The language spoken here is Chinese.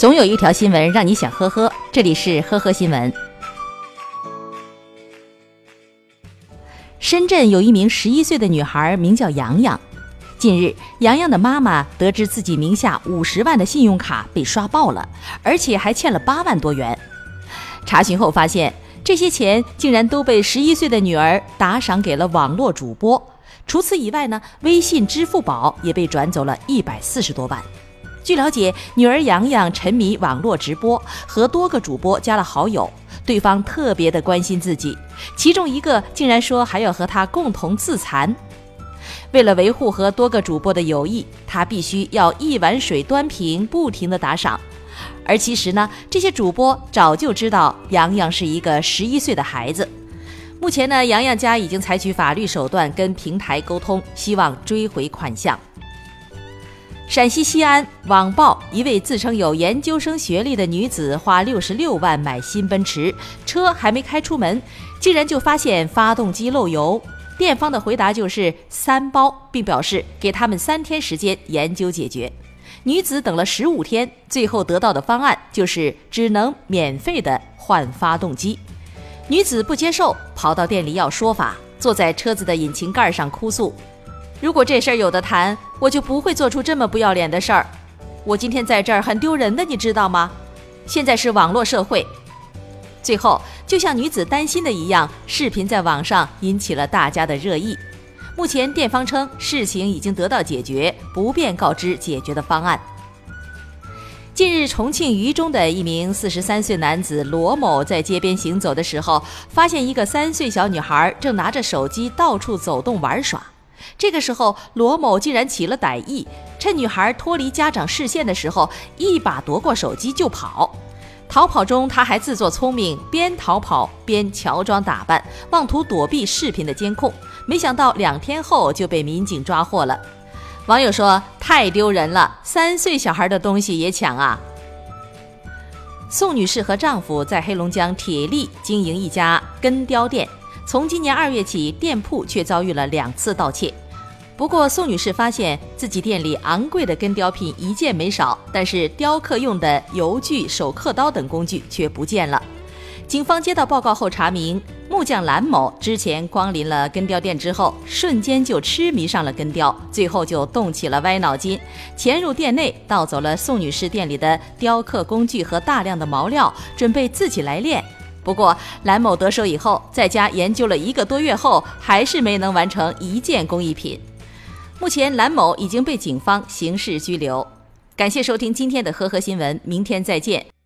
总有一条新闻让你想呵呵，这里是呵呵新闻。深圳有一名十一岁的女孩，名叫洋洋。近日，洋洋的妈妈得知自己名下五十万的信用卡被刷爆了，而且还欠了八万多元。查询后发现，这些钱竟然都被十一岁的女儿打赏给了网络主播。除此以外呢，微信、支付宝也被转走了一百四十多万。据了解，女儿洋洋沉迷网络直播，和多个主播加了好友，对方特别的关心自己，其中一个竟然说还要和她共同自残。为了维护和多个主播的友谊，他必须要一碗水端平，不停的打赏。而其实呢，这些主播早就知道洋洋是一个十一岁的孩子。目前呢，洋洋家已经采取法律手段跟平台沟通，希望追回款项。陕西西安网曝一位自称有研究生学历的女子花六十六万买新奔驰，车还没开出门，竟然就发现发动机漏油。店方的回答就是三包，并表示给他们三天时间研究解决。女子等了十五天，最后得到的方案就是只能免费的换发动机。女子不接受，跑到店里要说法，坐在车子的引擎盖上哭诉：“如果这事儿有的谈，我就不会做出这么不要脸的事儿。我今天在这儿很丢人的，你知道吗？现在是网络社会。”最后，就像女子担心的一样，视频在网上引起了大家的热议。目前，店方称事情已经得到解决，不便告知解决的方案。近日，重庆渝中的一名四十三岁男子罗某在街边行走的时候，发现一个三岁小女孩正拿着手机到处走动玩耍。这个时候，罗某竟然起了歹意，趁女孩脱离家长视线的时候，一把夺过手机就跑。逃跑中，他还自作聪明，边逃跑边乔装打扮，妄图躲避视频的监控。没想到两天后就被民警抓获了。网友说：“太丢人了，三岁小孩的东西也抢啊！”宋女士和丈夫在黑龙江铁力经营一家根雕店，从今年二月起，店铺却遭遇了两次盗窃。不过，宋女士发现自己店里昂贵的根雕品一件没少，但是雕刻用的油锯、手刻刀等工具却不见了。警方接到报告后查明。木匠蓝某之前光临了根雕店之后，瞬间就痴迷上了根雕，最后就动起了歪脑筋，潜入店内盗走了宋女士店里的雕刻工具和大量的毛料，准备自己来练。不过蓝某得手以后，在家研究了一个多月后，还是没能完成一件工艺品。目前蓝某已经被警方刑事拘留。感谢收听今天的呵呵新闻，明天再见。